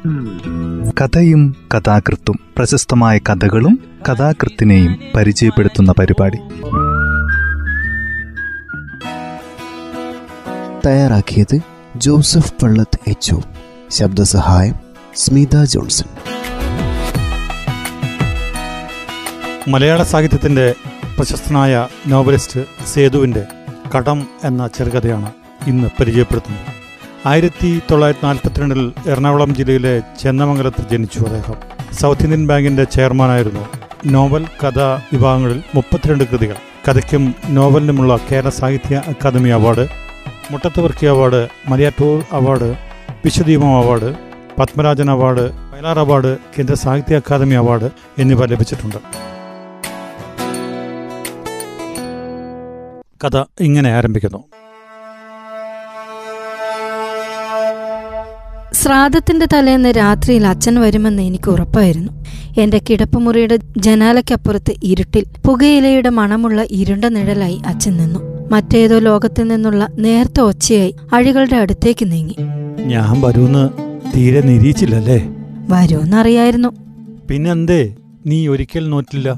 കഥയും കഥാകൃത്തും പ്രശസ്തമായ കഥകളും കഥാകൃത്തിനെയും പരിചയപ്പെടുത്തുന്ന പരിപാടി. തയ്യാറാക്കിയത് ജോസഫ് പള്ളത്ത് എച്ച് ശബ്ദസഹായം സ്മിത ജോൺസൺ. മലയാള സാഹിത്യത്തിന്റെ പ്രശസ്തനായ നോവലിസ്റ്റ് സേതുവിന്റെ കടം എന്ന ചെറുകഥയാണ് ഇന്ന് പരിചയപ്പെടുത്തുന്നത്. ആയിരത്തി തൊള്ളായിരത്തി നാൽപ്പത്തിരണ്ടിൽ എറണാകുളം ജില്ലയിലെ ചെന്നമംഗലത്ത് ജനിച്ചു അദ്ദേഹം. സൗത്ത് ഇന്ത്യൻ ബാങ്കിന്റെ ചെയർമാനായിരുന്നു. നോവൽ കഥ വിഭാഗങ്ങളിൽ മുപ്പത്തിരണ്ട് കൃതികൾ. കഥയ്ക്കും നോവലിനുമുള്ള Kerala Sahitya Akademi award Muttathu Varkey award Malayattoor award Vishwadeepam award Padmarajan award Vayalar award Kendra Sahitya Akademi award എന്നിവ ലഭിച്ചിട്ടുണ്ട്. കഥ ഇങ്ങനെ ആരംഭിക്കുന്നു. ശ്രാദ്ധത്തിന്റെ തലേന്ന് രാത്രിയിൽ അച്ഛൻ വരുമെന്ന് എനിക്ക് ഉറപ്പായിരുന്നു. എന്റെ കിടപ്പുമുറിയുടെ ജനാലയ്ക്കപ്പുറത്ത് ഇരുട്ടിൽ പുകയിലയുടെ മണമുള്ള ഇരുണ്ട നിഴലായി അച്ഛൻ നിന്നു. മറ്റേതോ ലോകത്തിൽ നിന്നുള്ള നേർത്ത ഒച്ചയായി അഴികളുടെ അടുത്തേക്ക് നീങ്ങി. ഞാൻ വരൂന്ന് തീരെ നിരീച്ചില്ലല്ലേ? വരൂന്നറിയായിരുന്നു പിന്നെന്തേ? നീ ഒരിക്കൽ നോറ്റില്ല?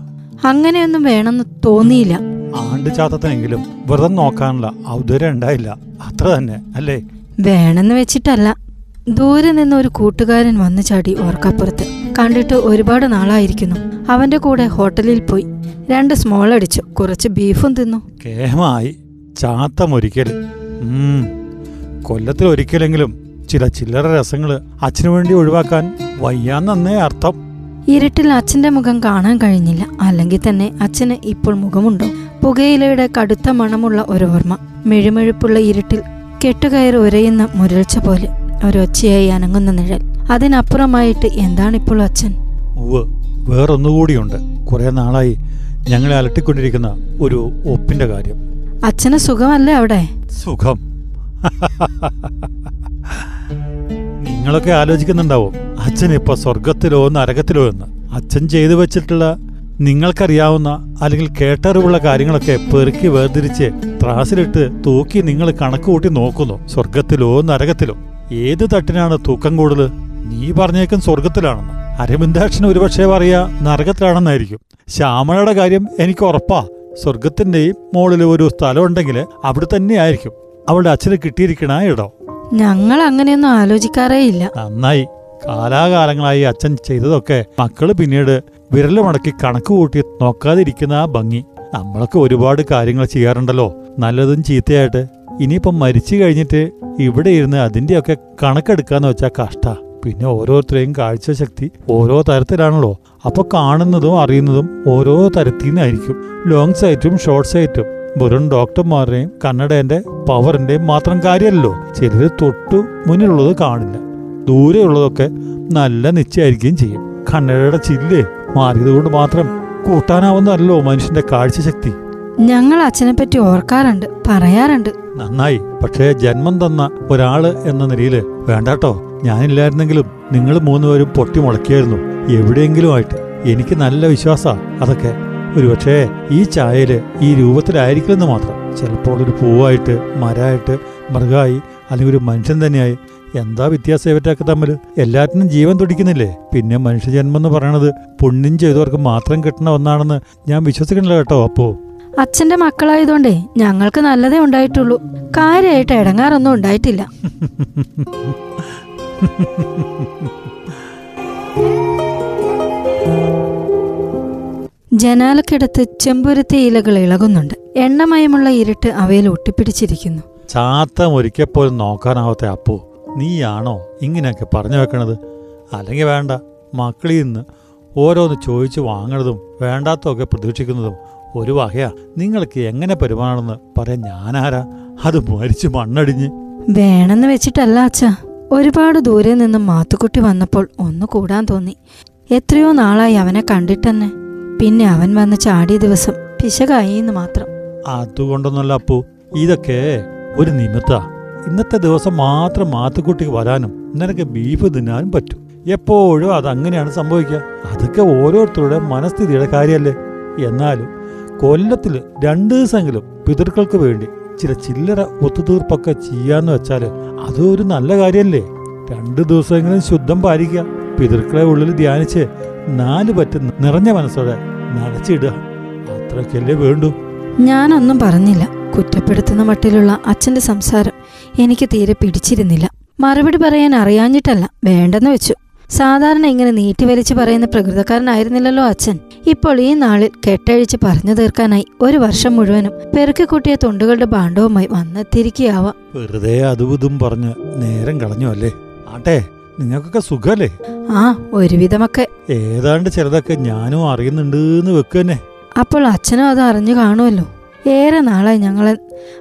അങ്ങനെയൊന്നും വേണമെന്ന് തോന്നിയില്ല. ആണ്ട് ചാത്തത്തിനെങ്കിലും വ്രതം നോക്കാനുള്ള ഔദര്യം ഉണ്ടായില്ല. അത്ര തന്നെ അല്ലേ? വേണമെന്ന് വെച്ചിട്ടല്ല. ദൂരെ നിന്ന് ഒരു കൂട്ടുകാരൻ വന്നു ചാടി ഓർക്കപ്പുറത്ത്. കണ്ടിട്ട് ഒരുപാട് നാളായിരിക്കുന്നു. അവന്റെ കൂടെ ഹോട്ടലിൽ പോയി. രണ്ട് സ്മോൾ അടിച്ചു. കുറച്ച് ബീഫും തിന്നു. കേമായി കൊല്ലത്തിൽ ഒരിക്കലെങ്കിലും ചില ചില്ലറ രസങ്ങൾ അച്ഛനു വേണ്ടി ഒഴിവാക്കാൻ വയ്യാന്നേ അർത്ഥം. ഇരുട്ടിൽ അച്ഛന്റെ മുഖം കാണാൻ കഴിഞ്ഞില്ല. അല്ലെങ്കിൽ തന്നെ അച്ഛന് ഇപ്പോൾ മുഖമുണ്ടോ? പുകയിലയുടെ കടുത്ത മണമുള്ള ഒരു ഓർമ്മ. മെഴുമെഴുപ്പുള്ള ഇരുട്ടിൽ കെട്ടുകയറി ഉരയുന്ന മുരൾച്ച പോലെ. ഒരൊച്ചയായി അനങ്ങുന്ന നിഴൽ. അതിനപ്പുറമായിട്ട് എന്താണിപ്പോൾ അച്ഛൻ? വേറൊന്നുകൂടിയുണ്ട്. കുറെ നാളായി ഞങ്ങളെ അലട്ടിക്കൊണ്ടിരിക്കുന്ന ഒരു ഒപ്പിന്റെ കാര്യം. അച്ഛന് സുഖമല്ലേ അവിടെ? സുഖം. നിങ്ങളൊക്കെ ആലോചിക്കുന്നുണ്ടാവും? അച്ഛൻ ഇപ്പൊ സ്വർഗത്തിലോ നരകത്തിലോ എന്ന്. അച്ഛൻ ചെയ്തു വെച്ചിട്ടുള്ള നിങ്ങൾക്കറിയാവുന്ന അല്ലെങ്കിൽ കേട്ടറിവുള്ള കാര്യങ്ങളൊക്കെ പെറുക്കി വേർതിരിച്ച് ത്രാസിലിട്ട് തൂക്കി നിങ്ങൾ കണക്ക് കൂട്ടി നോക്കുന്നു. സ്വർഗത്തിലോ നരകത്തിലോ. ഏത് തട്ടിനാണ് തൂക്കം കൂടുതൽ? നീ പറഞ്ഞേക്കും സ്വർഗത്തിലാണെന്ന്. അരവിന്ദാക്ഷൻ ഒരുപക്ഷെ പറയാ നരകത്തിലാണെന്നായിരിക്കും. ശ്യാമളയുടെ കാര്യം എനിക്ക് ഉറപ്പാ. സ്വർഗത്തിന്റെയും മുകളിൽ ഒരു സ്ഥലം ഉണ്ടെങ്കിൽ അവിടെ തന്നെ ആയിരിക്കും. അവളുടെ അച്ഛന് കിട്ടിയിരിക്കണ ഇടം. ഞങ്ങൾ അങ്ങനെയൊന്നും ആലോചിക്കാറേ ഇല്ല. നന്നായി. കാലാകാലങ്ങളായി അച്ഛൻ ചെയ്തതൊക്കെ മക്കൾ പിന്നീട് വിരൽ മടക്കി കണക്ക് കൂട്ടി നോക്കാതിരിക്കുന്ന ആ ഭംഗി. നമ്മളൊക്കെ ഒരുപാട് കാര്യങ്ങൾ ചെയ്യാറുണ്ടല്ലോ. നല്ലതും ചീത്തയായിട്ട്. ഇനിയിപ്പം മരിച്ചു കഴിഞ്ഞിട്ട് ഇവിടെ ഇരുന്ന് അതിന്റെയൊക്കെ കണക്കെടുക്കാന്ന് വെച്ചാൽ കഷ്ട. പിന്നെ ഓരോരുത്തരെയും കാഴ്ചശക്തി ഓരോ തരത്തിലാണല്ലോ. അപ്പോൾ കാണുന്നതും അറിയുന്നതും ഓരോ തരത്തിൽ നിന്നായിരിക്കും ലോങ് സൈറ്റും ഷോർട്ട് സൈറ്റും വെറും ഡോക്ടർമാരുടെയും കന്നഡേന്റെ പവറിന്റെയും മാത്രം കാര്യമല്ലോ ചിലർ തൊട്ടു മുന്നിലുള്ളത് കാണില്ല. ദൂരെയുള്ളതൊക്കെ നല്ല നിശ്ചയായിരിക്കുകയും ചെയ്യും. കന്നഡയുടെ ചില്ല്? മാറിയതുകൊണ്ട് മാത്രം കൂട്ടാനാവുന്നതല്ലോ മനുഷ്യന്റെ കാഴ്ചശക്തി. ഞങ്ങൾ അച്ഛനെ പറ്റി ഓർക്കാറുണ്ട് പറയാറുണ്ട്. നന്നായി. പക്ഷേ ജന്മം തന്ന ഒരാൾ എന്ന നിലയിൽ വേണ്ടാട്ടോ. ഞാനില്ലായിരുന്നെങ്കിലും നിങ്ങൾ മൂന്നുപേരും പൊട്ടി മുളക്കിയായിരുന്നു എവിടെയെങ്കിലും ആയിട്ട്. എനിക്ക് നല്ല വിശ്വാസാ അതൊക്കെ. ഒരുപക്ഷേ ഈ ചായയിൽ ഈ രൂപത്തിലായിരിക്കില്ലെന്ന് മാത്രം. ചിലപ്പോൾ ഒരു പൂവായിട്ട് മരമായിട്ട് മൃഗമായി അല്ലെങ്കിൽ ഒരു മനുഷ്യൻ തന്നെയായി. എന്താ വ്യത്യാസം ഇവറ്റൊക്കെ തമ്മിൽ എല്ലാറ്റിനും ജീവൻ തുടിക്കുന്നില്ലേ? പിന്നെ മനുഷ്യജന്മം എന്ന് പറയണത് പുണ്യം ചെയ്തവർക്ക് മാത്രം കിട്ടുന്ന ഒന്നാണെന്ന് ഞാൻ വിശ്വസിക്കണില്ല കേട്ടോ അപ്പോ. അച്ഛന്റെ മക്കളായതുകൊണ്ടേ ഞങ്ങൾക്ക് നല്ലതേ ഉണ്ടായിട്ടുള്ളൂ. കാര്യമായിട്ട് ഇടങ്ങാറൊന്നും ഉണ്ടായിട്ടില്ല. ജനാലക്കിടത്ത് ചെമ്പുരത്തെ ഇലകൾ ഇളകുന്നുണ്ട്. എണ്ണമയമുള്ള ഇരുട്ട് അവയിൽ ഒട്ടിപ്പിടിച്ചിരിക്കുന്നു. ചാത്തം ഒരിക്കൽ പോലും നോക്കാനാവാത്ത അപ്പു നീയാണോ ഇങ്ങനെയൊക്കെ പറഞ്ഞു വെക്കണത്? അല്ലെങ്കിൽ വേണ്ട മക്കളിൽ നിന്ന് ഓരോന്ന് ചോദിച്ചു വാങ്ങണതും വേണ്ടാത്തതൊക്കെ പ്രതീക്ഷിക്കുന്നതും ഒരു വകയാ നിങ്ങൾക്ക് എങ്ങനെ പെരുമാറണമെന്ന് പറയാൻ ഞാനാരാ? അത് മരിച്ചു മണ്ണടിഞ്ഞ്. വേണമെന്ന് വെച്ചിട്ടല്ല അച്ഛ. ഒരുപാട് ദൂരെ നിന്ന് മാത്തുക്കുട്ടി വന്നപ്പോൾ ഒന്ന് കൂടാൻ തോന്നി. എത്രയോ നാളായി അവനെ കണ്ടിട്ടെന്നെ. പിന്നെ അവൻ വന്ന് ചാടിയ ദിവസം പിശകായി എന്ന് മാത്രം. അതുകൊണ്ടൊന്നല്ല അപ്പു ഇതൊക്കെ ഒരു നിമിത്ത. ഇന്നത്തെ ദിവസം മാത്രം മാത്തുക്കുട്ടിക്ക് വരാനും നിനക്ക് ബീഫ് തിന്നാനും പറ്റും. എപ്പോഴും അതങ്ങനെയാണ് സംഭവിക്കുക. അതൊക്കെ ഓരോരുത്തരുടെ മനസ്ഥിതിയുടെ കാര്യമല്ലേ. എന്നാലും കൊല്ലത്തിൽ രണ്ടു ദിവസമെങ്കിലും പിതൃക്കൾക്ക് വേണ്ടി ചില ചില്ലറ ഒത്തുതീർപ്പൊക്കെ ചെയ്യാന്ന് വെച്ചാൽ അതൊരു നല്ല കാര്യമല്ലേ രണ്ടു ദിവസമെങ്കിലും ശുദ്ധം പാലിക്കുക പിതൃക്കളെ ഉള്ളിൽ ധ്യാനിച്ച് നാല് പറ്റ് നിറഞ്ഞ മനസ്സോടെ നടച്ചിടുക. അത്രയ്ക്കല്ലേ വേണ്ടു? ഞാനൊന്നും പറഞ്ഞില്ല. കുറ്റപ്പെടുത്തുന്ന മട്ടിലുള്ള അച്ഛന്റെ സംസാരം എനിക്ക് തീരെ പിടിച്ചിരുന്നില്ല. മറുപടി പറയാൻ അറിയാഞ്ഞിട്ടല്ല വേണ്ടെന്ന് വെച്ചു. സാധാരണ ഇങ്ങനെ നീട്ടി വലിച്ചു പറയുന്ന പ്രകൃതക്കാരനായിരുന്നില്ലല്ലോ അച്ഛൻ. ഇപ്പോൾ ഈ നാളിൽ കെട്ടഴിച്ച് പറഞ്ഞു തീർക്കാനായി ഒരു വർഷം മുഴുവനും പെറുക്കിക്കൂട്ടിയ തൊണ്ടുകളുടെ ഭാണ്ഡവുമായി വന്നെത്തിയിരിക്കുകയാവാം. വെറുതെ അതും പറഞ്ഞ് നേരം കളഞ്ഞു അല്ലേ? ആട്ടെ നിങ്ങൾക്കൊക്കെ സുഖല്ലേ? ആ ഒരുവിധമൊക്കെ. ഏതാണ്ട് ചിലതൊക്കെ ഞാനും അറിയുന്നുണ്ട് എന്ന് വെക്കന്നെ. അപ്പോൾ അച്ഛനും അത് അറിഞ്ഞു കാണുമല്ലോ. ഏറെ നാളായി ഞങ്ങളെ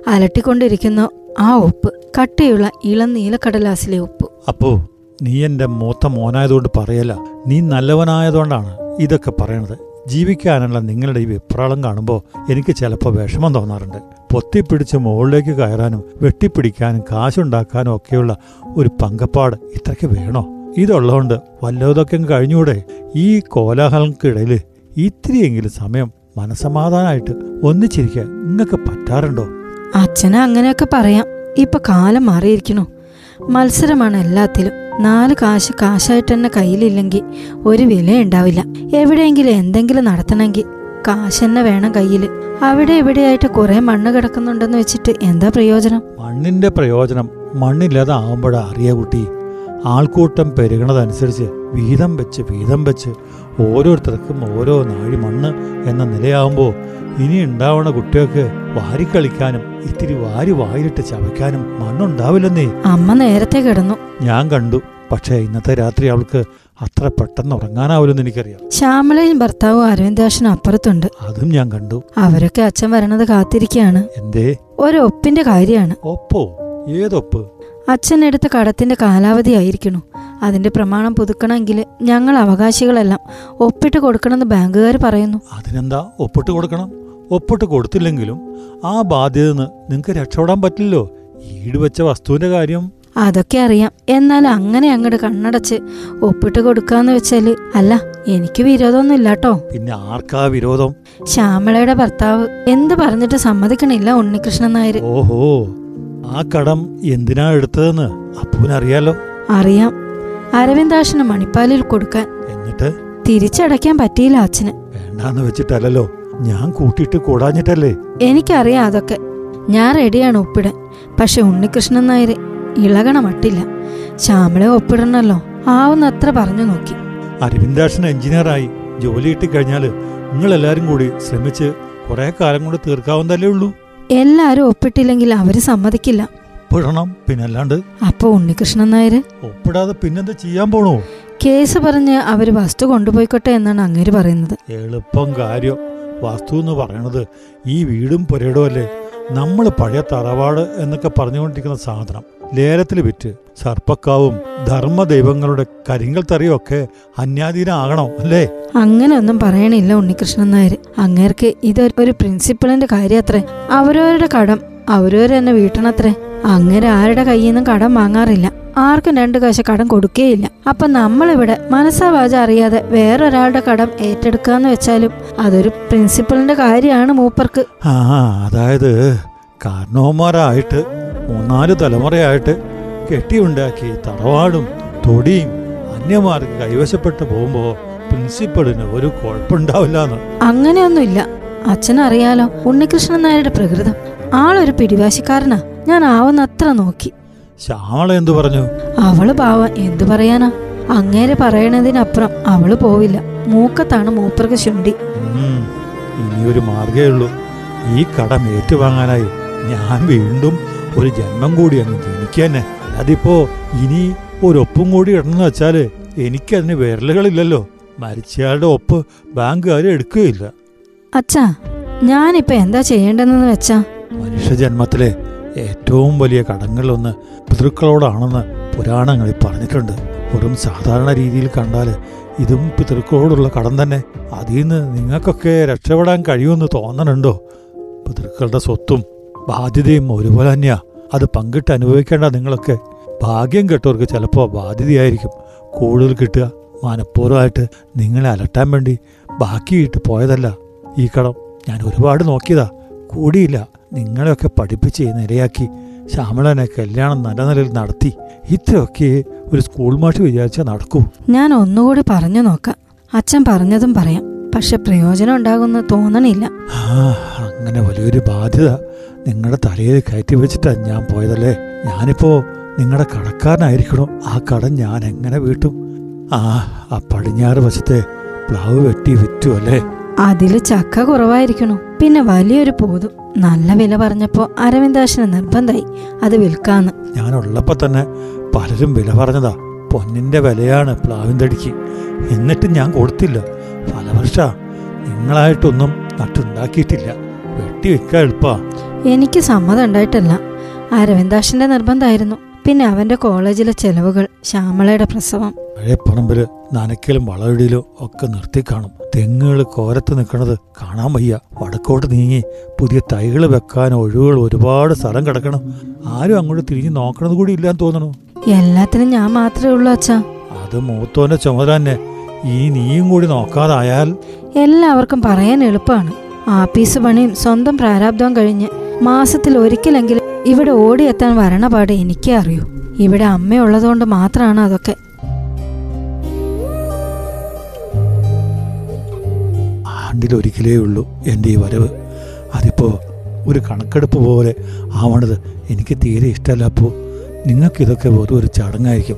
അലട്ടിക്കൊണ്ടിരിക്കുന്ന ആ ഉപ്പ് കട്ടിയുള്ള ഇളം നീലക്കടലാസിലെ ഉപ്പ്. അപ്പോ നീ എന്റെ മൂത്ത മോനായതുകൊണ്ട് പറയല്ല. നീ നല്ലവനായതുകൊണ്ടാണ് ഇതൊക്കെ പറയണത്. ജീവിക്കാനുള്ള നിങ്ങളുടെ ഈ വിപ്രാളം കാണുമ്പോൾ എനിക്ക് ചിലപ്പോൾ വിഷമം തോന്നാറുണ്ട്. പൊത്തിപ്പിടിച്ച് മുകളിലേക്ക് കയറാനും വെട്ടിപ്പിടിക്കാനും കാശുണ്ടാക്കാനും ഒക്കെയുള്ള ഒരു പങ്കപ്പാട് ഇത്രയ്ക്ക് വേണോ? ഇതുള്ളതുകൊണ്ട് വല്ലതൊക്കെ കഴിഞ്ഞൂടെ ഈ കോലാഹലങ്ങൾക്കിടയിൽ ഇത്തിരിയെങ്കിലും സമയം മനസമാധാനമായിട്ട് ഒന്നിച്ചിരിക്കാൻ നിങ്ങൾക്ക് പറ്റാറുണ്ടോ? അച്ഛനെ അങ്ങനെയൊക്കെ പറയാം. ഇപ്പൊ കാലം മാറിയിരിക്കണു മത്സരമാണ് എല്ലാത്തിലും. നാല് കാശ് കാശായിട്ട് തന്നെ കയ്യിലില്ലെങ്കിൽ ഒരു വില ഉണ്ടാവില്ല. എവിടെയെങ്കിലും എന്തെങ്കിലും നടത്തണമെങ്കിൽ കാശ് തന്നെ വേണം കയ്യിൽ അവിടെ ഇവിടെയായിട്ട് കുറെ മണ്ണ് കിടക്കുന്നുണ്ടെന്ന് വെച്ചിട്ട് എന്താ പ്രയോജനം? മണ്ണിന്റെ പ്രയോജനം മണ്ണില്ലാതെ ആവുമ്പോഴാ അറിയ കുട്ടി. ആൾക്കൂട്ടം പെരുകണതനുസരിച്ച് വീതം വെച്ച് വീതം വെച്ച് ഓരോരുത്തർക്കും ഓരോ നാഴി മണ്ണ് എന്ന നിലയാവുമ്പോൾ ഇനി ഉണ്ടാവണ കുട്ടികൾക്ക് വാരിക്കളിക്കാനും ഇത്തിരി വാരി വായിലിട്ട് ചവയ്ക്കാനും മണ്ണുണ്ടാവില്ലെന്നേ. അമ്മ നേരത്തെ കിടന്നു. ഞാൻ കണ്ടു. പക്ഷേ ഇന്നത്തെ രാത്രി അവൾക്ക് അത്ര പെട്ടെന്ന് ഉറങ്ങാനാവില്ലെന്ന് എനിക്കറിയാം. ശ്യാമളയും ഭർത്താവും അരവിന്ദാശനും അപ്പുറത്തുണ്ട്. അതും ഞാൻ കണ്ടു. അവരൊക്കെ അച്ഛൻ വരണത് കാത്തിരിക്കുകയാണ് എന്തേ? ഒരൊപ്പിന്റെ കാര്യമാണ്. ഒപ്പോ? ഏതൊപ്പ്? അച്ഛൻ എടുത്ത കടത്തിന്റെ കാലാവധി ആയിരിക്കണു അതിന്റെ പ്രമാണം പുതുക്കണമെങ്കിൽ ഞങ്ങൾ അവകാശികളെല്ലാം ഒപ്പിട്ട് കൊടുക്കണമെന്ന് ബാങ്കുകാർ പറയുന്നു. അതിനെന്താ ഒപ്പിട്ട് കൊടുക്കണം? ഒപ്പിട്ട് കൊടുത്തില്ലെങ്കിലും ആ ബാധ്യത നിന്ന് നിങ്ങൾക്ക് രക്ഷപ്പെടാൻ പറ്റില്ലല്ലോ. ഈട് വെച്ച വസ്തുവിന്റെ കാര്യം. അതൊക്കെ അറിയാം. എന്നാൽ അങ്ങനെ അങ്ങോട്ട് കണ്ണടച്ച് ഒപ്പിട്ട് കൊടുക്കാന്ന് വെച്ചാൽ അല്ല എനിക്ക് വിരോധമൊന്നും ഇല്ലാട്ടോ. പിന്നെ ആർക്കാ വിരോധം? ശ്യാമളയുടെ ഭർത്താവ് എന്ത് പറഞ്ഞിട്ട് സമ്മതിക്കണില്ല ഉണ്ണികൃഷ്ണൻ നായർ. ഓഹോ ആ കടം എന്തിനാ എടുത്തതെന്ന് അപ്പൂനറിയാലോ. അറിയാം. അരവിന്ദാഷന് മണിപ്പാലിൽ കൊടുക്കാൻ എന്നിട്ട്? തിരിച്ചടയ്ക്കാൻ പറ്റിയില്ല അച്ഛന്. വേണ്ടാന്ന് വെച്ചിട്ടല്ലോ ഞാൻ കൂട്ടിയിട്ട് കൂടാഞ്ഞിട്ടല്ലേ? എനിക്കറിയാം അതൊക്കെ. ഞാൻ റെഡിയാണ് ഒപ്പിടാൻ. പക്ഷെ ഉണ്ണികൃഷ്ണൻ നായർ ഇളകണ മട്ടില്ല. ശ്യാമളെ ഒപ്പിടണല്ലോ. ആവുന്നത്ര പറഞ്ഞു നോക്കി. അരവിന്ദാക്ഷൻ എഞ്ചിനീയറായി. ജോലി നിങ്ങൾ എല്ലാരും കൂടി ശ്രമിച്ച് കുറെ കാലം കൊണ്ട് തീർക്കാവുന്നതല്ലേ ഉള്ളൂ? എല്ലാരും ഒപ്പിട്ടില്ലെങ്കിൽ അവർ സമ്മതിക്കില്ല. ഒപ്പിടണം പിന്നല്ലാണ്ട് അപ്പൊ ഉണ്ണികൃഷ്ണൻ നായർ ഒപ്പിടാതെ പിന്നെന്താ ചെയ്യാൻ പോണോ? കേസ് പറഞ്ഞ് അവർ വസ്തു കൊണ്ടുപോയിക്കോട്ടെ എന്നാണ് അങ്ങേര് പറയുന്നത്. എളുപ്പം കാര്യം. വസ്തു എന്ന് പറയണത് ഈ വീടും പുരയിടവും അല്ലേ? നമ്മൾ പഴയ തറവാട് എന്നൊക്കെ പറഞ്ഞുകൊണ്ടിരിക്കുന്ന സാധനം. ലേലത്തിൽ വിറ്റ് സർപ്പക്കാവും ധർമ്മ ദൈവങ്ങളുടെ കരിങ്കൽ തറിയും ഒക്കെ അന്യാധീനാകണോ അല്ലേ? അങ്ങനെ ഒന്നും പറയണില്ല ഉണ്ണികൃഷ്ണൻ നായർ അങ്ങേർക്ക് ഇതൊരു ഒരു പ്രിൻസിപ്പളിന്റെ കാര്യത്രേ. അവരവരുടെ കടം അവരവരെന്നെ വീട്ടണത്രേ. അങ്ങനെ ആരുടെ കയ്യിൽ നിന്നും കടം വാങ്ങാറില്ല. ആർക്കും രണ്ട് കാശ് കടം കൊടുക്കേയില്ല. അപ്പൊ നമ്മളിവിടെ മനസ്സാവാച അറിയാതെ വേറൊരാളുടെ കടം ഏറ്റെടുക്കാന്ന് വെച്ചാലും അതൊരു പ്രിൻസിപ്പളിന്റെ കാര്യമാണ് മൂപ്പർക്ക്. ആ അതായത് കാരണവന്മാരായിട്ട് മൂന്നാൽ തലമുറയായിട്ട് കെട്ടിയുണ്ടാക്കി തറവാടും തൊടിയും അന്യമാർക്ക് കൈവശപ്പെട്ട് പോകുമ്പോ പ്രിൻസിപ്പളിന് ഒരു കുഴപ്പമുണ്ടാവില്ല അങ്ങനെയൊന്നുമില്ല. അച്ഛനറിയാലോ ഉണ്ണികൃഷ്ണൻ നായരുടെ പ്രകൃതം. ആളൊരു പിടിവാശിക്കാരനാ. ഞാൻ ആവുന്നത്ര നോക്കി. ശ്യാമള എന്തു പറഞ്ഞു? അവൾ പാവം എന്തു പറയാനാ? അങ്ങേരെ പറയണതിനപ്പുറം അവൾ പോവില്ല. മൂക്കത്താണ് മൂപ്പർക്ക് ശുണ്ടി ഇനിയൊരു മാർഗേ ഉള്ളൂ. ഈ കടം ഏറ്റുവാങ്ങാനായി ഞാൻ വീണ്ടും ഒരു ജന്മം കൂടി അങ്ങ് ജനിക്കന്നെ അതിപ്പോ ഇനി ഒരൊപ്പും കൂടി ഇടണമെന്ന് വെച്ചാൽ എനിക്കതിന് വിരലുകളില്ലല്ലോ. മരിച്ചയാളുടെ ഒപ്പ് ബാങ്കുകാർ എടുക്കുകയില്ല. അച്ഛാ ഞാനിപ്പോ എന്താ ചെയ്യേണ്ടതെന്ന് വെച്ചാ? മനുഷ്യജന്മത്തിലെ ഏറ്റവും വലിയ കടങ്ങളിലൊന്ന് പിതൃക്കളോടാണെന്ന് പുരാണങ്ങളിൽ പറഞ്ഞിട്ടുണ്ട്. വെറും സാധാരണ രീതിയിൽ കണ്ടാൽ ഇതും പിതൃക്കളോടുള്ള കടം തന്നെ. അതിൽ നിന്ന് നിങ്ങൾക്കൊക്കെ രക്ഷപ്പെടാൻ കഴിയുമെന്ന് തോന്നണുണ്ടോ? പിതൃക്കളുടെ സ്വത്തും ബാധ്യതയും ഒരുപോലെ തന്നെയാണ് അത് പങ്കിട്ട് അനുഭവിക്കേണ്ട നിങ്ങളൊക്കെ ഭാഗ്യം കെട്ടവർക്ക് ചിലപ്പോൾ ബാധ്യതയായിരിക്കും. കൂടുതൽ കിട്ടുക മനഃപൂർവമായിട്ട് നിങ്ങളെ അലട്ടാൻ വേണ്ടി ബാക്കിയിട്ട് പോയതല്ല. ഈ കടം ഞാൻ ഒരുപാട് നോക്കിയതാ. കൂടിയില്ല. നിങ്ങളെയൊക്കെ പഠിപ്പിച്ച് നിരയാക്കി ശ്യാമളനെ കല്യാണം നല്ല നിലയിൽ നടത്തി ഇത്രയൊക്കെ ഒരു സ്കൂൾ മാഷ് വിചാരിച്ചാൽ നടക്കൂ. ഞാൻ ഒന്നുകൂടി പറഞ്ഞു നോക്കാം. അച്ഛൻ പറഞ്ഞതും പറയാം. പക്ഷെ പ്രയോജനം ഉണ്ടാകുമെന്ന് തോന്നണില്ല. അങ്ങനെ വലിയൊരു ബാധ്യത നിങ്ങളുടെ തലയിൽ കയറ്റി വെച്ചിട്ടാ ഞാൻ പോയതല്ലേ? ഞാനിപ്പോ നിങ്ങളുടെ കടക്കാരനായിരിക്കണോ? ആ കട ഞാൻ എങ്ങനെ വീട്ടും? ആ ആ പടിഞ്ഞാറ് വശത്തെ പ്ലാവ് വെട്ടി വിറ്റു അല്ലേ? അതിൽ ചക്ക കുറവായിരിക്കണു. പിന്നെ വലിയൊരു പോതും. നല്ല വില പറഞ്ഞപ്പോ അരവിന്ദാശന് നിർബന്ധമായി അത് വിൽക്കാന്ന്. ഞാനുള്ളപ്പോ തന്നെ പലരും വില പറഞ്ഞതാ. പൊന്നിന്റെ വിലയാണ് പ്ലാവിന്തടിക്ക് എന്നിട്ടും എന്നിട്ട് ഞാൻ കൊടുത്തില്ല. പല വർഷ നിങ്ങളായിട്ടൊന്നും നട്ടുണ്ടാക്കിയിട്ടില്ല. വെട്ടി വെക്കാൻ എളുപ്പാ. എനിക്ക് സമ്മതം ഉണ്ടായിട്ടല്ല. അരവിന്ദാശന്റെ നിർബന്ധമായിരുന്നു പിന്നെ അവന്റെ കോളേജിലെ ചെലവുകൾ ശ്യാമളയുടെ പ്രസവം. പഴയ പറമ്പിൽ നനയ്ക്കലും വളവിടിയിലും ഒക്കെ നിർത്തി കാണും. തെങ്ങുകൾ കോരത്ത് നിൽക്കണത് കാണാൻ വയ്യ. വടക്കോട്ട് നീങ്ങി പുതിയ തൈകൾ വെക്കാൻ ഒഴിവുകൾ ഒരുപാട് സ്ഥലം കിടക്കണം. ആരും അങ്ങോട്ട് തിരിഞ്ഞു നോക്കണത് കൂടി ഇല്ലാന്ന് തോന്നണു. എല്ലാത്തിനും ഞാൻ മാത്രമേ ഉള്ളൂ അച്ഛാ. അത് മൂത്തോന്റെ ചുമതല തന്നെ. ഈ നീയും കൂടി നോക്കാതായാൽ എല്ലാവർക്കും പറയാൻ എളുപ്പമാണ്. ആപ്പീസ് പണിയും സ്വന്തം പ്രാരാബ്ദവും കഴിഞ്ഞ് മാസത്തിൽ ഒരിക്കലെങ്കിലും ഇവിടെ ഓടിയെത്താൻ വരണപാട് എനിക്കേ അറിയൂ. ഇവിടെ അമ്മയുള്ളതുകൊണ്ട് മാത്രമാണ് അതൊക്കെ. ആണ്ടിലൊരിക്കലേ ഉള്ളൂ എന്റെ ഈ വരവ്. അതിപ്പോൾ ഒരു കണക്കെടുപ്പ് പോലെ ആവണത് എനിക്ക് തീരെ ഇഷ്ടമല്ല അപ്പോൾ നിങ്ങൾക്കിതൊക്കെ വെറും ഒരു ചടങ്ങായിരിക്കും.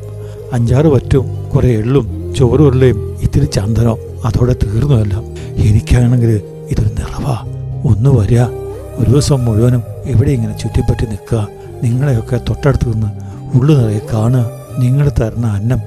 അഞ്ചാറ് വറ്റും കുറേ എള്ളും ചോറുരുളയും ഇത്തിരി ചന്ദനം അതോടെ തീർന്നുമല്ല എനിക്കാണെങ്കിൽ ഇതൊരു നിറവാ. ഒന്ന് വരിക. ഒരു ദിവസം മുഴുവനും എവിടെ ഇങ്ങനെ ചുറ്റിപ്പറ്റി നിൽക്കുക. നിങ്ങളെയൊക്കെ തൊട്ടടുത്ത് നിന്ന് ഉള്ളു നിറയെ കാണുക. നിങ്ങൾ തരുന്ന അന്നം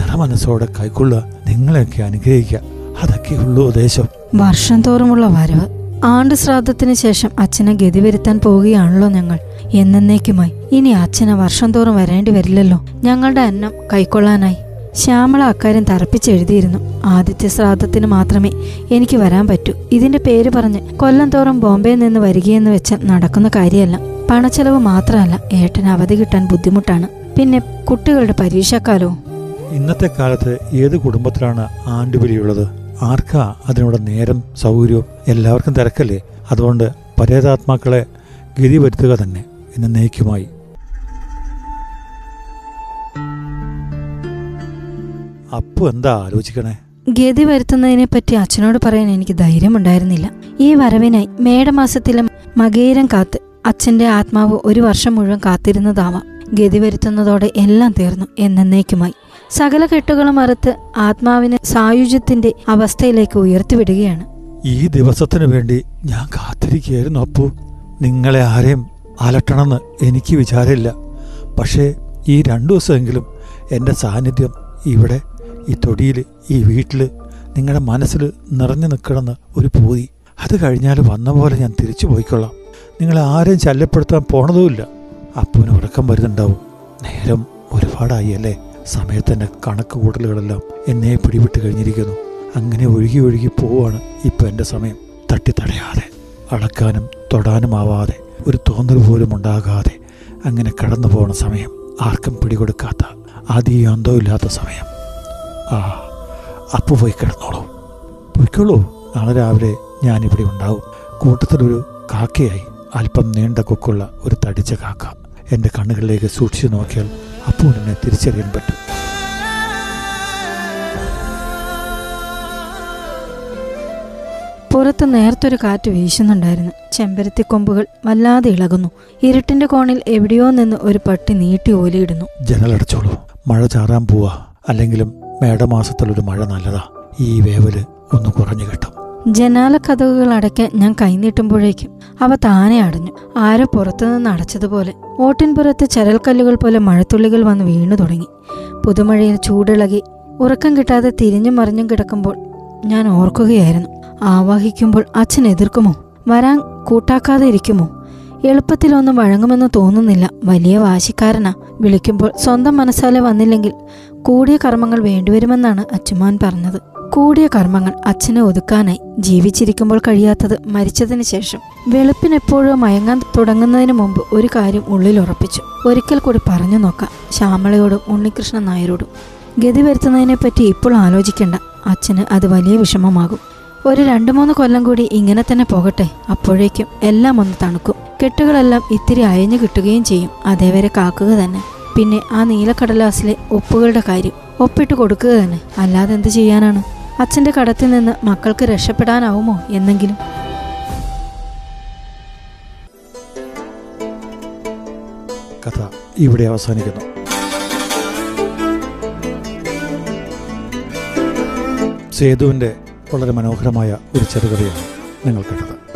നിറമനസ്സോടെ കൈക്കൊള്ളുക. നിങ്ങളെയൊക്കെ അനുഗ്രഹിക്കുക. അതൊക്കെ ഉള്ളൂ ഉദ്ദേശം. വർഷം തോറുമുള്ള വരവ്. ആണ്ട് ശ്രാദ്ധത്തിന് ശേഷം അച്ഛനെ ഗതി വരുത്താൻ പോവുകയാണല്ലോ ഞങ്ങൾ. എന്നേക്കുമായി. ഇനി അച്ഛനെ വർഷം തോറും വരേണ്ടി വരില്ലല്ലോ. ഞങ്ങളുടെ അന്നം കൈക്കൊള്ളാനായി. ശ്യാമള അക്കാര്യം തറപ്പിച്ചെഴുതിയിരുന്നു ആദിത്യ ശ്രാദ്ധത്തിന് മാത്രമേ എനിക്ക് വരാൻ പറ്റൂ. ഇതിന്റെ പേര് പറഞ്ഞ് കൊല്ലം തോറും ബോംബെയിൽ നിന്ന് വരികയെന്ന് വെച്ചാൽ നടക്കുന്ന കാര്യമല്ല. പണച്ചെലവ് മാത്രമല്ല ഏട്ടന് അവധി കിട്ടാൻ ബുദ്ധിമുട്ടാണ്. പിന്നെ കുട്ടികളുടെ പരീക്ഷാക്കാലവും. ഇന്നത്തെ കാലത്ത് ഏത് കുടുംബത്തിലാണ് ആണ്ടുബലിയുള്ളത് ആർക്കാ അതിനോട് നേരം സൗകര്യവും? എല്ലാവർക്കും തിരക്കല്ലേ? അതുകൊണ്ട് പരേതാത്മാക്കളെ ഗതി വരുത്തുക തന്നെ എന്ന് നയിക്കുമായി. അപ്പു എന്താ ആലോചിക്കണേ? ഗതി വരുത്തുന്നതിനെ പറ്റി അച്ഛനോട് പറയാൻ എനിക്ക് ധൈര്യം ഉണ്ടായിരുന്നില്ല ഈ വരവിനായി മേടമാസത്തിലെ മകേരം കാത്ത് അച്ഛന്റെ ആത്മാവ് ഒരു വർഷം മുഴുവൻ കാത്തിരുന്നതാവാം. ഗതി വരുത്തുന്നതോടെ എല്ലാം തീർന്നു എന്നേക്കുമായി. സകല കെട്ടുകളും അറുത്ത് ആത്മാവിനെ സായുജ്യത്തിന്റെ അവസ്ഥയിലേക്ക് ഉയർത്തിവിടുകയാണ്. ഈ ദിവസത്തിന് വേണ്ടി ഞാൻ കാത്തിരിക്കുകയായിരുന്നു അപ്പു. നിങ്ങളെ ആരെയും അലട്ടണമെന്ന് എനിക്ക് വിചാരമില്ല. പക്ഷേ ഈ രണ്ടു ദിവസമെങ്കിലും എന്റെ സാന്നിധ്യം ഇവിടെ ഈ തൊടിയിൽ ഈ വീട്ടിൽ നിങ്ങളുടെ മനസ്സിൽ നിറഞ്ഞു നിൽക്കണമെന്ന് ഒരു പൂതി. അത് കഴിഞ്ഞാൽ വന്ന പോലെ ഞാൻ തിരിച്ചു പോയിക്കൊള്ളാം. നിങ്ങളെ ആരെയും ശല്യപ്പെടുത്താൻ പോണതുമില്ല. അപ്പുവിന് ഉറക്കം വരുന്നുണ്ടാവും. നേരം ഒരുപാടായി അല്ലേ? സമയത്തിന്റെ കണക്ക് കൂട്ടലുകളെല്ലാം എന്നെ പിടിവിട്ട് കഴിഞ്ഞിരിക്കുന്നു. അങ്ങനെ ഒഴുകി ഒഴുകി പോവുകയാണ് ഇപ്പം എന്റെ സമയം. തട്ടിത്തടയാതെ അളക്കാനും തൊടാനുമാവാതെ ഒരു തോന്നൽ പോലും ഉണ്ടാകാതെ അങ്ങനെ കടന്നു പോകുന്ന സമയം. ആർക്കും പിടികൊടുക്കാത്ത ആദ്യ അന്തവും ഇല്ലാത്ത സമയം. ആ അപ്പു പോയി കിടന്നോളൂ. പോയിക്കോളൂ. നാളെ രാവിലെ ഞാനിവിടെ ഉണ്ടാവും. കൂട്ടത്തിലൊരു കാക്കയായി അല്പം നീണ്ട കൊക്കുള്ള ഒരു തടിച്ച കാക്ക. എന്റെ കണ്ണുകളിലേക്ക് സൂക്ഷിച്ചു നോക്കിയാൽ അപ്പോൾ എന്നെ തിരിച്ചറിയാൻ പറ്റും. പുറത്ത് നേർത്തൊരു കാറ്റ് വീശുന്നുണ്ടായിരുന്നു. ചെമ്പരത്തി കൊമ്പുകൾ വല്ലാതെ ഇളകുന്നു. ഇരുട്ടിന്റെ കോണിൽ എവിടെയോ നിന്ന് ഒരു പട്ടി നീട്ടി ഓലിയിടുന്നു. ജനലടച്ചോളൂ മഴ ചാറാൻ പോവാ. അല്ലെങ്കിലും മേടമാസത്തിലൊരു മഴ നല്ലതാ. ഈ വേവൽ ഒന്ന് കുറഞ്ഞു കിട്ടും. ജനാല കഥകുകൾ അടയ്ക്കാൻ ഞാൻ കൈനീട്ടുമ്പോഴേക്കും അവ താനെ അടഞ്ഞു. ആരോ പുറത്തുനിന്ന് അടച്ചതുപോലെ ഓട്ടിൻപുറത്ത് ചരൽക്കല്ലുകൾ പോലെ മഴത്തുള്ളികൾ വന്ന് വീണു തുടങ്ങി. പുതുമഴയിൽ ചൂടിളകി ഉറക്കം കിട്ടാതെ തിരിഞ്ഞും മറിഞ്ഞും കിടക്കുമ്പോൾ ഞാൻ ഓർക്കുകയായിരുന്നു. ആവാഹിക്കുമ്പോൾ അച്ഛൻ എതിർക്കുമോ? വരാൻ കൂട്ടാക്കാതെ ഇരിക്കുമോ? എളുപ്പത്തിലൊന്നും വഴങ്ങുമെന്ന് തോന്നുന്നില്ല. വലിയ വാശിക്കാരനാ. വിളിക്കുമ്പോൾ സ്വന്തം മനസ്സാലെ വന്നില്ലെങ്കിൽ കൂടിയ കർമ്മങ്ങൾ വേണ്ടിവരുമെന്നാണ് അച്ചുമാൻ പറഞ്ഞത്. കൂടിയ കർമ്മങ്ങൾ അച്ഛനെ ഒതുക്കാനായി ജീവിച്ചിരിക്കുമ്പോൾ കഴിയാത്തത് മരിച്ചതിന് ശേഷം വെളുപ്പിനെപ്പോഴോ മയങ്ങാൻ തുടങ്ങുന്നതിന് മുമ്പ് ഒരു കാര്യം ഉള്ളിൽ ഉറപ്പിച്ചു. ഒരിക്കൽ കൂടി പറഞ്ഞു നോക്കാം. ശ്യാമളയോടും ഉണ്ണികൃഷ്ണൻ നായരോടും. ഗതി വരുത്തുന്നതിനെപ്പറ്റി ഇപ്പോൾ ആലോചിക്കേണ്ട. അച്ഛന് അത് വലിയ വിഷമമാകും. ഒരു രണ്ടു മൂന്ന് കൊല്ലം കൂടി ഇങ്ങനെ തന്നെ പോകട്ടെ. അപ്പോഴേക്കും എല്ലാം ഒന്ന് തണുക്കും. കെട്ടുകളെല്ലാം ഇത്തിരി അയഞ്ഞു കിട്ടുകയും ചെയ്യും. അതേവരെ കാക്കുക തന്നെ. പിന്നെ ആ നീലക്കടലാസിലെ ഒപ്പുകളുടെ കാര്യം ഒപ്പിട്ട് കൊടുക്കുക തന്നെ. അല്ലാതെ എന്ത് ചെയ്യാനാണ്? അച്ഛന്റെ കടത്തിൽ നിന്ന് മക്കൾക്ക് രക്ഷപ്പെടാനാവുമോ എന്നെങ്കിലും? കഥ ഇവിടെ അവസാനിക്കുന്നു. സേതുവിന്റെ വളരെ മനോഹരമായ ഒരു ചെറുകഥയാണ് നിങ്ങൾ കേട്ടത്